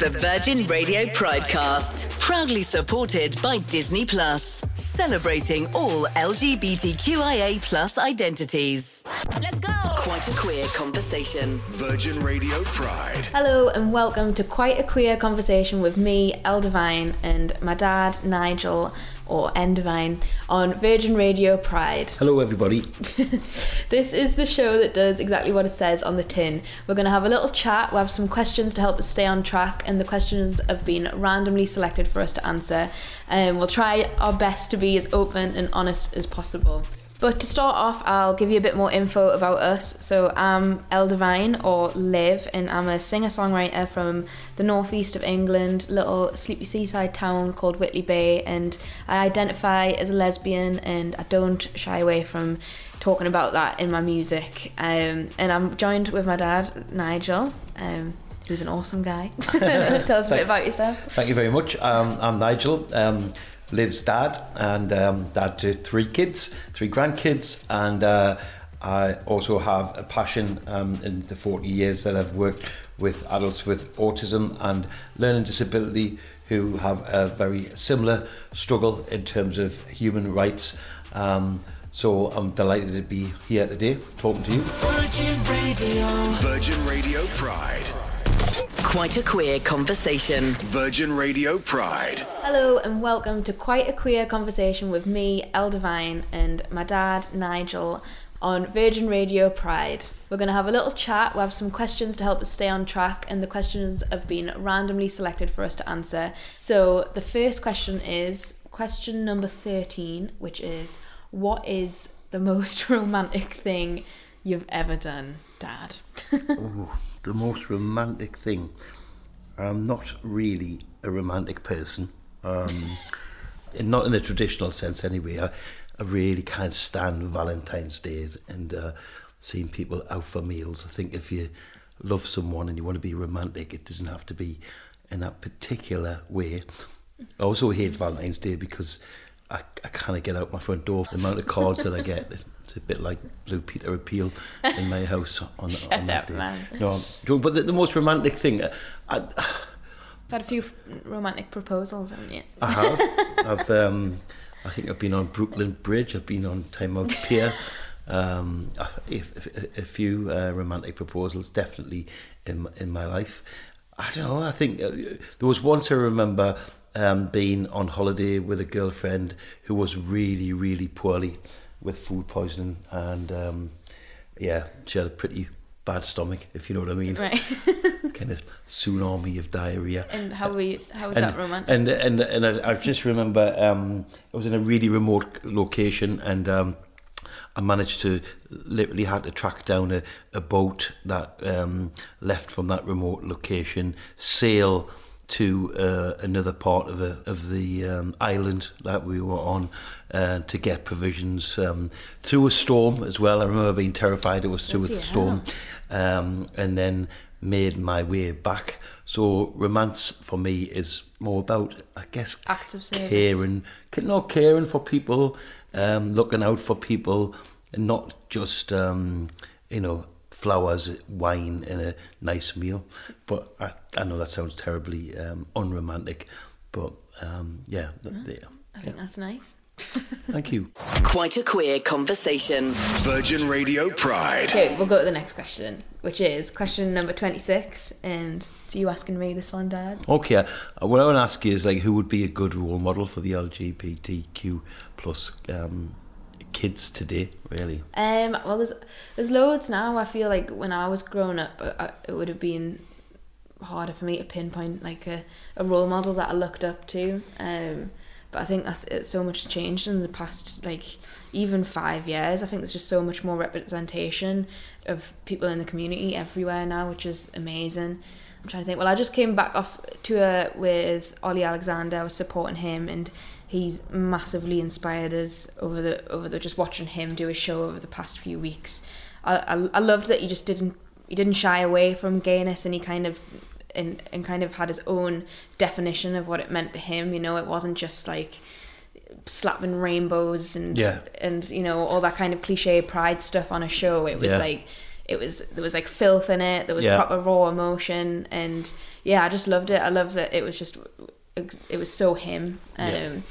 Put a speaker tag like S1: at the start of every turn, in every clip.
S1: The Virgin Radio Pridecast, proudly supported by Disney Plus, celebrating all LGBTQIA plus identities. Let's go! Quite a queer conversation.
S2: Virgin Radio Pride.
S3: Hello and welcome to Quite a Queer Conversation with me, L Devine, and my dad, Nigel, or N on Virgin Radio Pride.
S4: Hello, everybody.
S3: This is the show that does exactly what it says on the tin. We're going to have a little chat, we'll have some questions to help us stay on track, and the questions have been randomly selected for us to answer. And we'll try our best to be as open and honest as possible. But to start off, I'll give you a bit more info about us. So I'm L Devine, or Liv, and I'm a singer-songwriter from the northeast of England, little sleepy seaside town called Whitley Bay, and I identify as a lesbian, and I don't shy away from talking about that in my music. Um, and I'm joined with my dad, Nigel. Um, who's an awesome guy. Tell us a bit about yourself.
S4: Thank you very much. Um, I'm Nigel, um, Liv's dad, and um, dad to three kids, three grandkids, and uh, I also have a passion um, in the 40 years that I've worked with adults with autism and learning disability who have a very similar struggle in terms of human rights. Um, so I'm delighted to be here today talking to you.
S1: Virgin Radio.
S2: Virgin Radio Pride.
S1: Quite a queer conversation.
S2: Virgin Radio Pride.
S3: Hello and welcome to Quite a Queer Conversation with me, L Devine, and my dad, Nigel, on Virgin Radio Pride. We're going to have a little chat, we'll have some questions to help us stay on track, and the questions have been randomly selected for us to answer. So the first question is question number 13, which is What is the most romantic thing you've ever done, Dad?
S4: The most romantic thing. I'm not really a romantic person. Um, not in the traditional sense, anyway. I, I really can't stand Valentine's Days and uh, seeing people out for meals. I think if you love someone and you want to be romantic, it doesn't have to be in that particular way. I also hate Valentine's Day because I, I can't get out my front door. The amount of cards that I get, it's a bit like Blue Peter appeal in my house on, on that
S3: up,
S4: day.
S3: man.
S4: No, but the, the most romantic thing, I, I,
S3: You've had a few romantic proposals, haven't you?
S4: I have. I've, um, I think I've been on Brooklyn Bridge. I've been on Tynemouth Pier. Um, a, a, a few uh, romantic proposals, definitely in in my life. I don't know. I think uh, there was once I remember um, being on holiday with a girlfriend who was really, really poorly with food poisoning, and um, yeah, she had a pretty bad stomach, if you know what I mean.
S3: Right.
S4: kind of tsunami of diarrhea.
S3: and how you, how was
S4: and,
S3: that romantic?
S4: And and and I, I just remember um, I was in a really remote location, and um, I managed to literally had to track down a, a boat that um, left from that remote location, sail to uh, another part of the of the um, island that we were on uh, to get provisions um, through a storm as well. I remember being terrified it was through a storm, um, and then made my way back. So romance for me is more about, I guess,
S3: Acts of service.
S4: caring, ca- not caring for people, um, looking out for people, and not just um, you know flowers, wine, and a nice meal. But I, I know that sounds terribly um, unromantic, but um, yeah,
S3: I think that's nice.
S4: Thank you.
S1: Quite a queer conversation.
S2: Virgin Radio Pride.
S3: Okay, we'll go to the next question, which is question number 26. And it's you asking me this one, Dad.
S4: Okay, uh, what I want to ask you is like, who would be a good role model for the LGBTQ plus um, kids today? Really?
S3: Um, well, there's there's loads now. I feel like when I was growing up, uh, uh, it would have been harder for me to pinpoint like a, a role model that I looked up to. Um, but I think that's it, so much has changed in the past, like even five years. I think there's just so much more representation of people in the community everywhere now, which is amazing. I'm trying to think. Well, I just came back off tour with Olly Alexander. I was supporting him, and he's massively inspired us over the over the just watching him do a show over the past few weeks. I, I, I loved that he just didn't he didn't shy away from gayness, and he kind of and and kind of had his own definition of what it meant to him. You know, it wasn't just like slapping rainbows and
S4: Yeah.
S3: and you know all that kind of cliche pride stuff on a show. It was
S4: Yeah.
S3: like it was there was like filth in it. There was
S4: Yeah.
S3: proper raw emotion, and yeah, I just loved it. I loved that it was just it was so him. Um.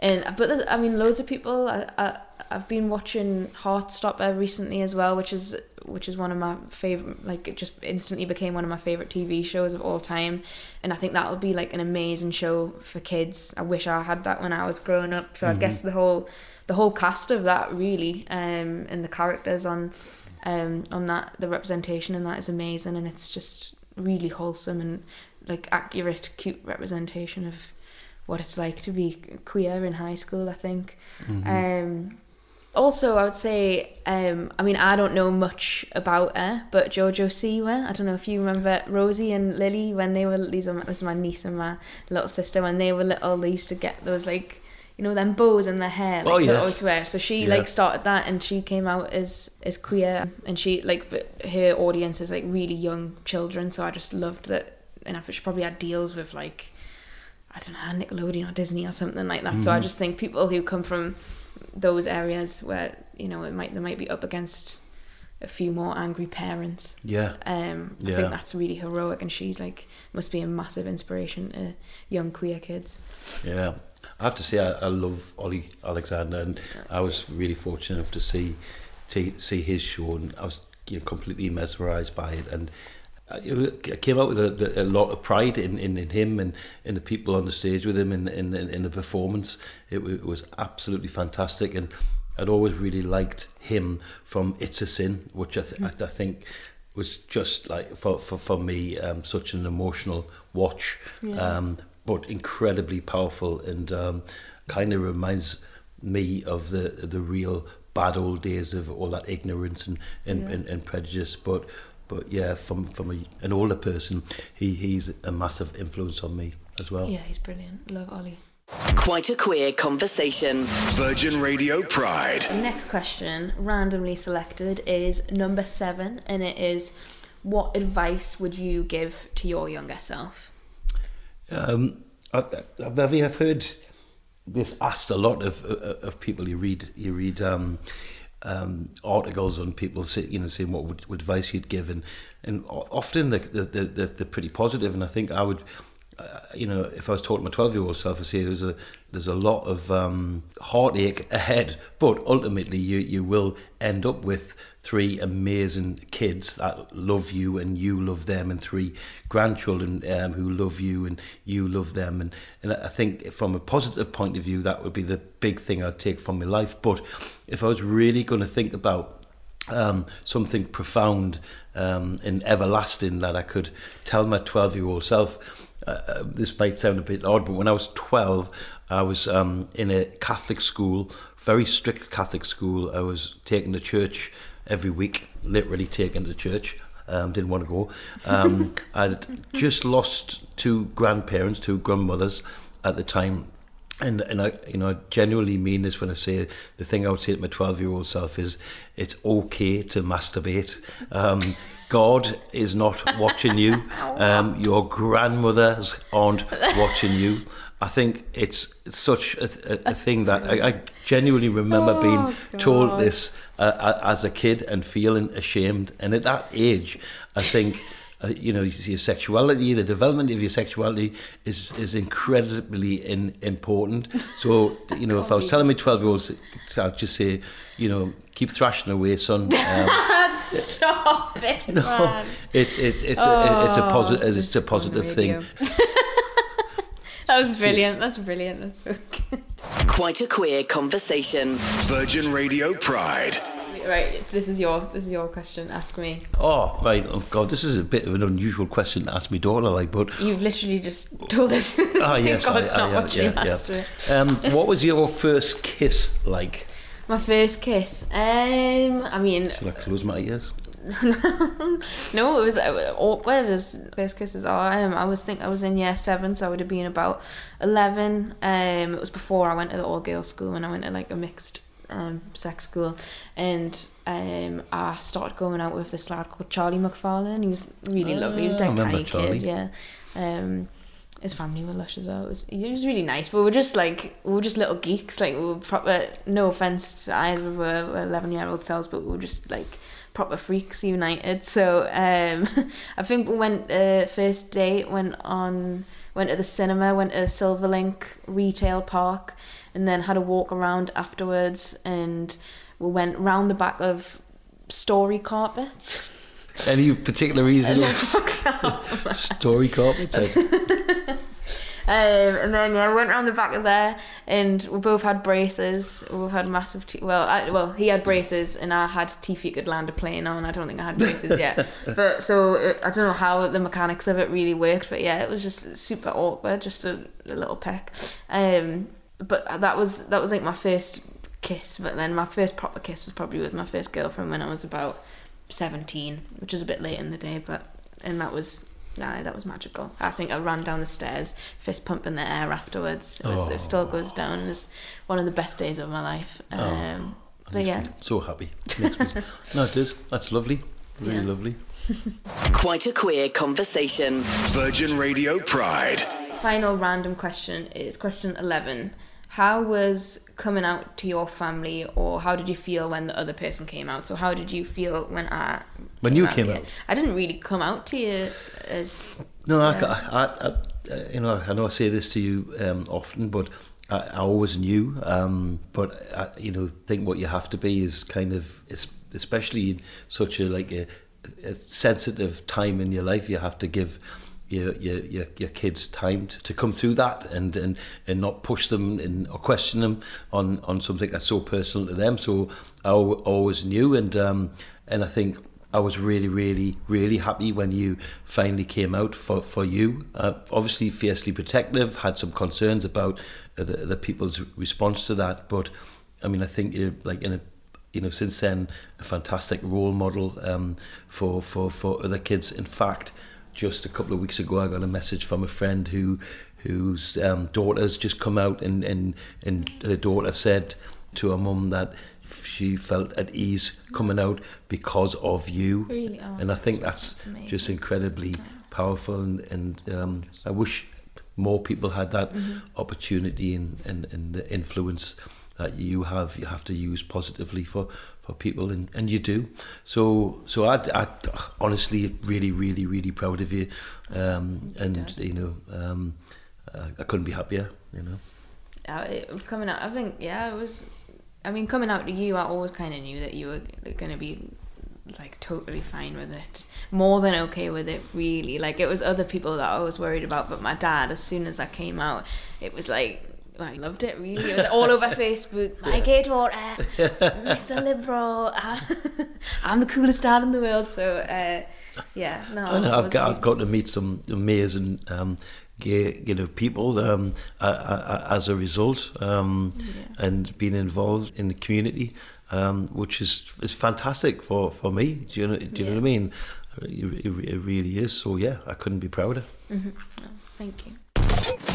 S3: And but there's, I mean, loads of people. I, I I've been watching Heartstopper recently as well, which is which is one of my favorite. Like it just instantly became one of my favorite TV shows of all time, and I think that'll be like an amazing show for kids. I wish I had that when I was growing up. So I guess the whole the whole cast of that really, um, and the characters on, um, on that the representation in that is amazing, and it's just really wholesome and like accurate, cute representation of what it's like to be queer in high school. I think. Um, also, I would say, um, I mean, I don't know much about her, but Jojo Siwa. I don't know if you remember Rosie and Lily when they were. These are my, this is my niece and my little sister when they were little. They used to get those like. You know them bows in their hair, like
S4: Oh,
S3: they
S4: yes.
S3: always wear. So she
S4: Yeah.
S3: like started that, and she came out as as queer, and she like her audience is like really young children. So I just loved that, and I she probably had deals with like I don't know, Nickelodeon or Disney or something like that. So
S4: Mm-hmm.
S3: I just think people who come from those areas where you know it might they might be up against a few more angry parents.
S4: Yeah.
S3: Um, I
S4: Yeah.
S3: think that's really heroic, and she's like must be a massive inspiration to young queer kids.
S4: Yeah, I have to say I, I love Olly Alexander, and I was really fortunate enough to see to see his show, and I was you know, completely mesmerised by it, and I came out with a, a lot of pride in, in, in him and in the people on the stage with him in in, in the performance. It, it was absolutely fantastic, and I'd always really liked him from It's a Sin, which I, th- I, I think was just like for for, for me um, such an emotional watch. Um, but incredibly powerful and um, kind of reminds me of the the real bad old days of all that ignorance and and,
S3: Yeah.
S4: and, and prejudice. But but yeah, from from a, an older person, he he's a massive influence on me as well.
S3: Yeah, he's brilliant. Love Olly.
S1: Quite a queer conversation.
S2: Virgin Radio Pride.
S3: The next question, randomly selected, is number seven, and it is, what advice would you give to your younger self?
S4: Um, I've, I've, I've heard this asked a lot of of of people. You read you read um, um, articles on people say, you know saying what would, what advice you'd give, and and often the the the they're, pretty. And I think I would. Uh, you know, if I was talking to my twelve-year-old self, I'd say there's a there's a lot of um, heartache ahead, but ultimately you you will end up with three amazing kids that love you and you love them, and three grandchildren um, who love you and you love them. And and I think from a positive point of view, that would be the big thing I'd take from my life. But if I was really going to think about um, something profound um, and everlasting that I could tell my 12 year old self. Uh, this might sound a bit odd, but when I was 12, I was um, in a Catholic school, very strict Catholic school. I was taken to church every week, literally taken to church. Um, didn't want to go. Um, I'd just lost two grandparents, two grandmothers at the time and and I you know I genuinely mean this when I say the thing I would say to my 12 year old self is it's okay to masturbate. Um, God is not watching you. Um, your grandmothers aren't watching you. I think it's, such a, a, a thing that I, I genuinely remember
S3: Oh,
S4: being told this uh, as a kid and feeling ashamed. And at that age I think uh, you know your sexuality the development of your sexuality is is incredibly in, important so you know if I was telling my 12 year olds I'd just say you know keep thrashing away son um,
S3: Stop it,
S4: no
S3: man.
S4: it, it, it's a, it's a
S3: Oh,
S4: positive it's a positive thing
S3: that was brilliant. That's brilliant. That's so good.
S1: Quite a queer conversation.
S2: Virgin Radio Pride.
S3: Right, this is your this is your question. Ask me.
S4: oh right oh god this is a bit of an unusual question to ask me daughter like but
S3: You've literally just told us.
S4: ah yes
S3: God's
S4: I, I,
S3: not watching
S4: yeah,
S3: that's
S4: yeah. Um, what was your first kiss like
S3: My first kiss. Um, I mean,
S4: Should I close my ears
S3: no, it was uh, awkward as first kisses are. Um, I was think I was in year seven, so I would have been about eleven. Um, it was before I went to the all girls school and I went to like a mixed um sex school, and um I started going out with this lad called Charlie McFarlane. He was really lovely. He was
S4: Ah,
S3: like a tiny
S4: Charlie.
S3: kid, yeah. Um. His family were lush as well. It was, he was really nice, but we were just like we were just little geeks. Like we were proper. No offense to either of our eleven year old selves, but we were just like proper freaks united. So um, I think we went uh, first date. went on went to the cinema, went to Silverlink retail park, and then had a walk around afterwards, and we went round the back of story carpets.
S4: Any particular reason? Story carpets.
S3: Um, and then yeah, we went around the back of there, and we both had braces. We both had massive teeth. Well, I, well, he had braces, and I had teeth you could land a plane on. I don't think I had braces yet, but so uh, I don't know how the mechanics of it really worked. But yeah, it was just super awkward, just a, a little peck. Um, but that was that was like my first kiss. But then my first proper kiss was probably with my first girlfriend when I was about seventeen, which was a bit late in the day, but and that was no, that was magical. I think I ran down the stairs, fist pumping the air afterwards. It, was, it still goes down. It was one of the best days of my life. Um, but yeah,
S4: So happy. Me- no, it is. That's lovely. Really
S3: Yeah.
S4: lovely.
S1: Quite a queer conversation.
S2: Virgin Radio Pride.
S3: final random question is question 11 how was coming out to your family or how did you feel when the other person came out so how did you feel when i
S4: When you
S3: to
S4: came
S3: you?
S4: out?
S3: i didn't really come out to you as
S4: No, I,
S3: so-
S4: I, I, I, you know, I know I say this to you um, often, but I, I always knew. Um, but I, you know, think what you have to be is kind of, es- especially in such a like a, a sensitive time in your life, you have to give your your your, kids time to, come through that and, and and not push them in or question them on on something that's so personal to them. So I always knew, and um, and I think. I was really, really, really happy when you finally came out for, for you. Uh, obviously, fiercely protective, had some concerns about the, the people's response to that. But, I mean, I think you're like in a, you know, since then, a fantastic role model um, for, for, for other kids. In fact, just a couple of weeks ago, I got a message from a friend who whose um, daughter's just come out and, and, and her daughter said to her mum that she felt at ease coming out because of you.
S3: Really? Oh,
S4: and I think
S3: that's-
S4: that's, just incredibly powerful and, and um, I wish more people had that
S3: Mm-hmm.
S4: opportunity and, and, and the influence that you have you have to use positively for, for people and, and you do. So so I, I honestly really really really proud of you. Um, and you know um, I, I couldn't be happier you know.
S3: Uh, coming out i think yeah it was i mean coming out to you i always kind of knew that you were going to be like totally fine with it. More than okay with it really. Like it was other people that i was worried about but my dad as soon as i came out it was like I loved it really. It was all over Facebook. My gay daughter, Mr. Liberal. I'm the coolest dad in the world. So uh, yeah, no.
S4: I I've, got I've got to meet some amazing um, gay you know people um, uh, uh, as a result um, and being involved in the community, um, which is is fantastic for, for me. Do you know do you know what I mean? It, it, it really is. So yeah, I couldn't be prouder.
S3: Thank you.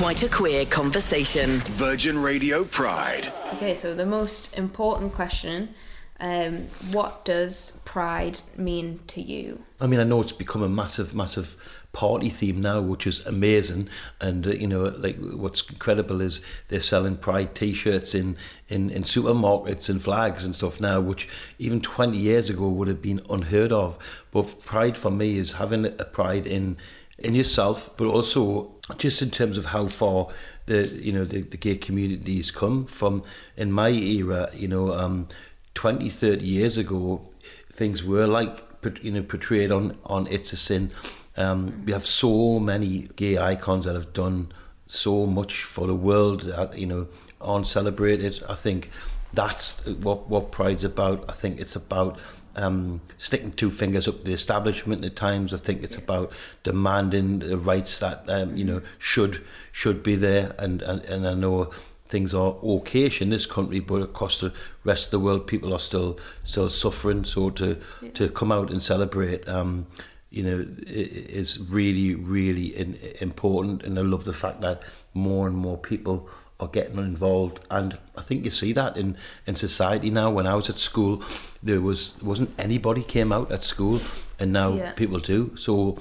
S1: Quite a queer conversation.
S2: Virgin Radio Pride.
S3: Okay, so the most important question: um, What does pride mean to you?
S4: I mean, I know it's become a massive, massive party theme now, which is amazing. And uh, you know, like what's incredible is they're selling Pride T-shirts in, in in supermarkets and flags and stuff now, which even 20 years ago would have been unheard of. But Pride for me is having a pride in in yourself, but also just in terms of how far the you know the, the gay community has come from. In my era, you know, um, 20, 30 years ago, things were like you know portrayed on on It's a Sin. Um, we have so many gay icons that have done so much for the world that you know aren't celebrated. I think that's what what Pride's about. I think it's about um, sticking two fingers up the establishment at times. I think it's about demanding the rights that um, you know should should be there. And, and and I know things are okayish in this country, but across the rest of the world, people are still still suffering. So to to come out and celebrate. Um, you know, is really, really important, and I love the fact that more and more people are getting involved. And I think you see that in in society now. When I was at school there was wasn't anybody came out at school and now
S3: Yeah.
S4: people do. So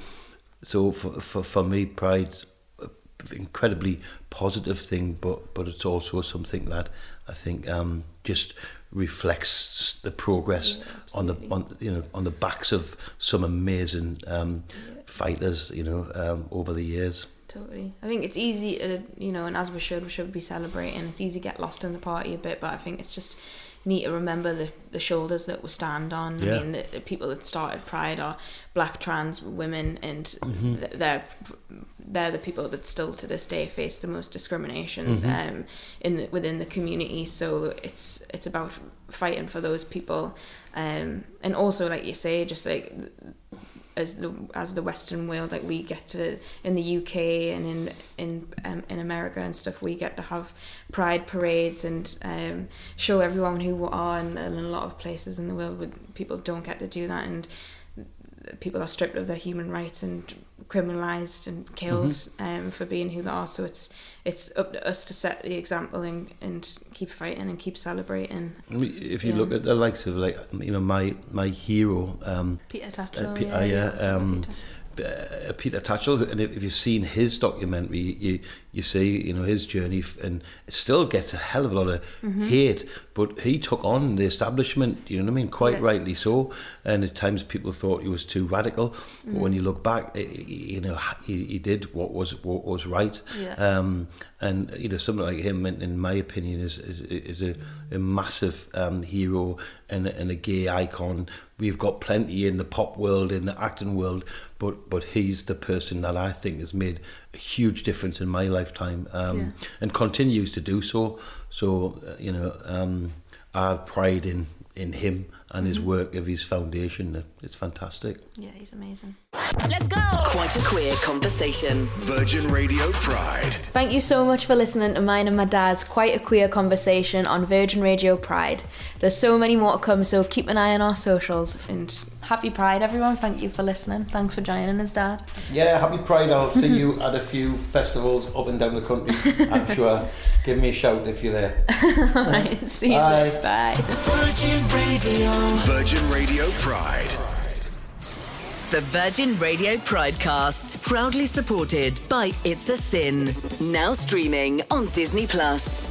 S4: so for, for, for me pride's a incredibly positive thing but but it's also something that I think um just reflects the progress
S3: Yeah,
S4: on the on you know on the backs of some amazing um, fighters you know um, over the years.
S3: Totally. I think it's easy, to, you know, and as we should, we should be celebrating. It's easy to get lost in the party a bit, but I think it's just neat to remember the, the shoulders that we stand on.
S4: Yeah.
S3: I mean, the, the people that started Pride are black trans women, and
S4: Mm-hmm.
S3: th- they're they're the people that still to this day face the most discrimination
S4: Mm-hmm.
S3: um, in the, within the community. So it's it's about fighting for those people, um, and also like you say, just like as the as the Western world, like we get to in the UK and in in um, in America and stuff, we get to have pride parades and um, show everyone who we are. And, and in a lot of places in the world, people don't get to do that, and people are stripped of their human rights and criminalized and killed um, for being who they are. So it's it's up to us to set the example and, and keep fighting and keep celebrating.
S4: If you
S3: Yeah.
S4: look at the likes of like you know my my hero um,
S3: Peter Tatchell,
S4: uh,
S3: yeah,
S4: uh, yeah,
S3: yeah,
S4: um,
S3: Peter.
S4: Uh, Peter Tatchell, and if if you've seen his documentary, you you see you know his journey, and it still gets a hell of a lot of
S3: Mm-hmm.
S4: hate. But he took on the establishment, you know what I mean, quite
S3: Yeah.
S4: rightly so. And at times people thought he was too radical, but
S3: Mm.
S4: when you look back, i- i- you know he, he did what was what was right.
S3: Yeah.
S4: Um, and you know something like him, in, in my opinion, is is, is a, a massive um, hero and, a- and a gay icon. We've got plenty in the pop world, in the acting world, but but he's the person that I think has made a huge difference in my lifetime, um,
S3: Yeah.
S4: and continues to do so. So uh, you know, um, I have pride in in him and his mm-hmm. work of his foundation. It's fantastic.
S3: Yeah, he's amazing.
S1: Let's go. Quite a queer conversation.
S2: Virgin Radio Pride.
S3: Thank you so much for listening to mine and my dad's quite a queer conversation on Virgin Radio Pride. There's so many more to come, so keep an eye on our socials. And happy Pride, everyone. Thank you for listening. Thanks for joining us, Dad.
S4: Yeah, happy Pride. I'll see you at a few festivals up and down the country. I'm sure. Give me a shout if you're there.
S3: right, see you
S4: Bye.
S3: Bye.
S1: Virgin Radio.
S2: Virgin Radio Pride.
S1: The Virgin Radio Pridecast. Proudly supported by It's a Sin. Now streaming on Disney Plus.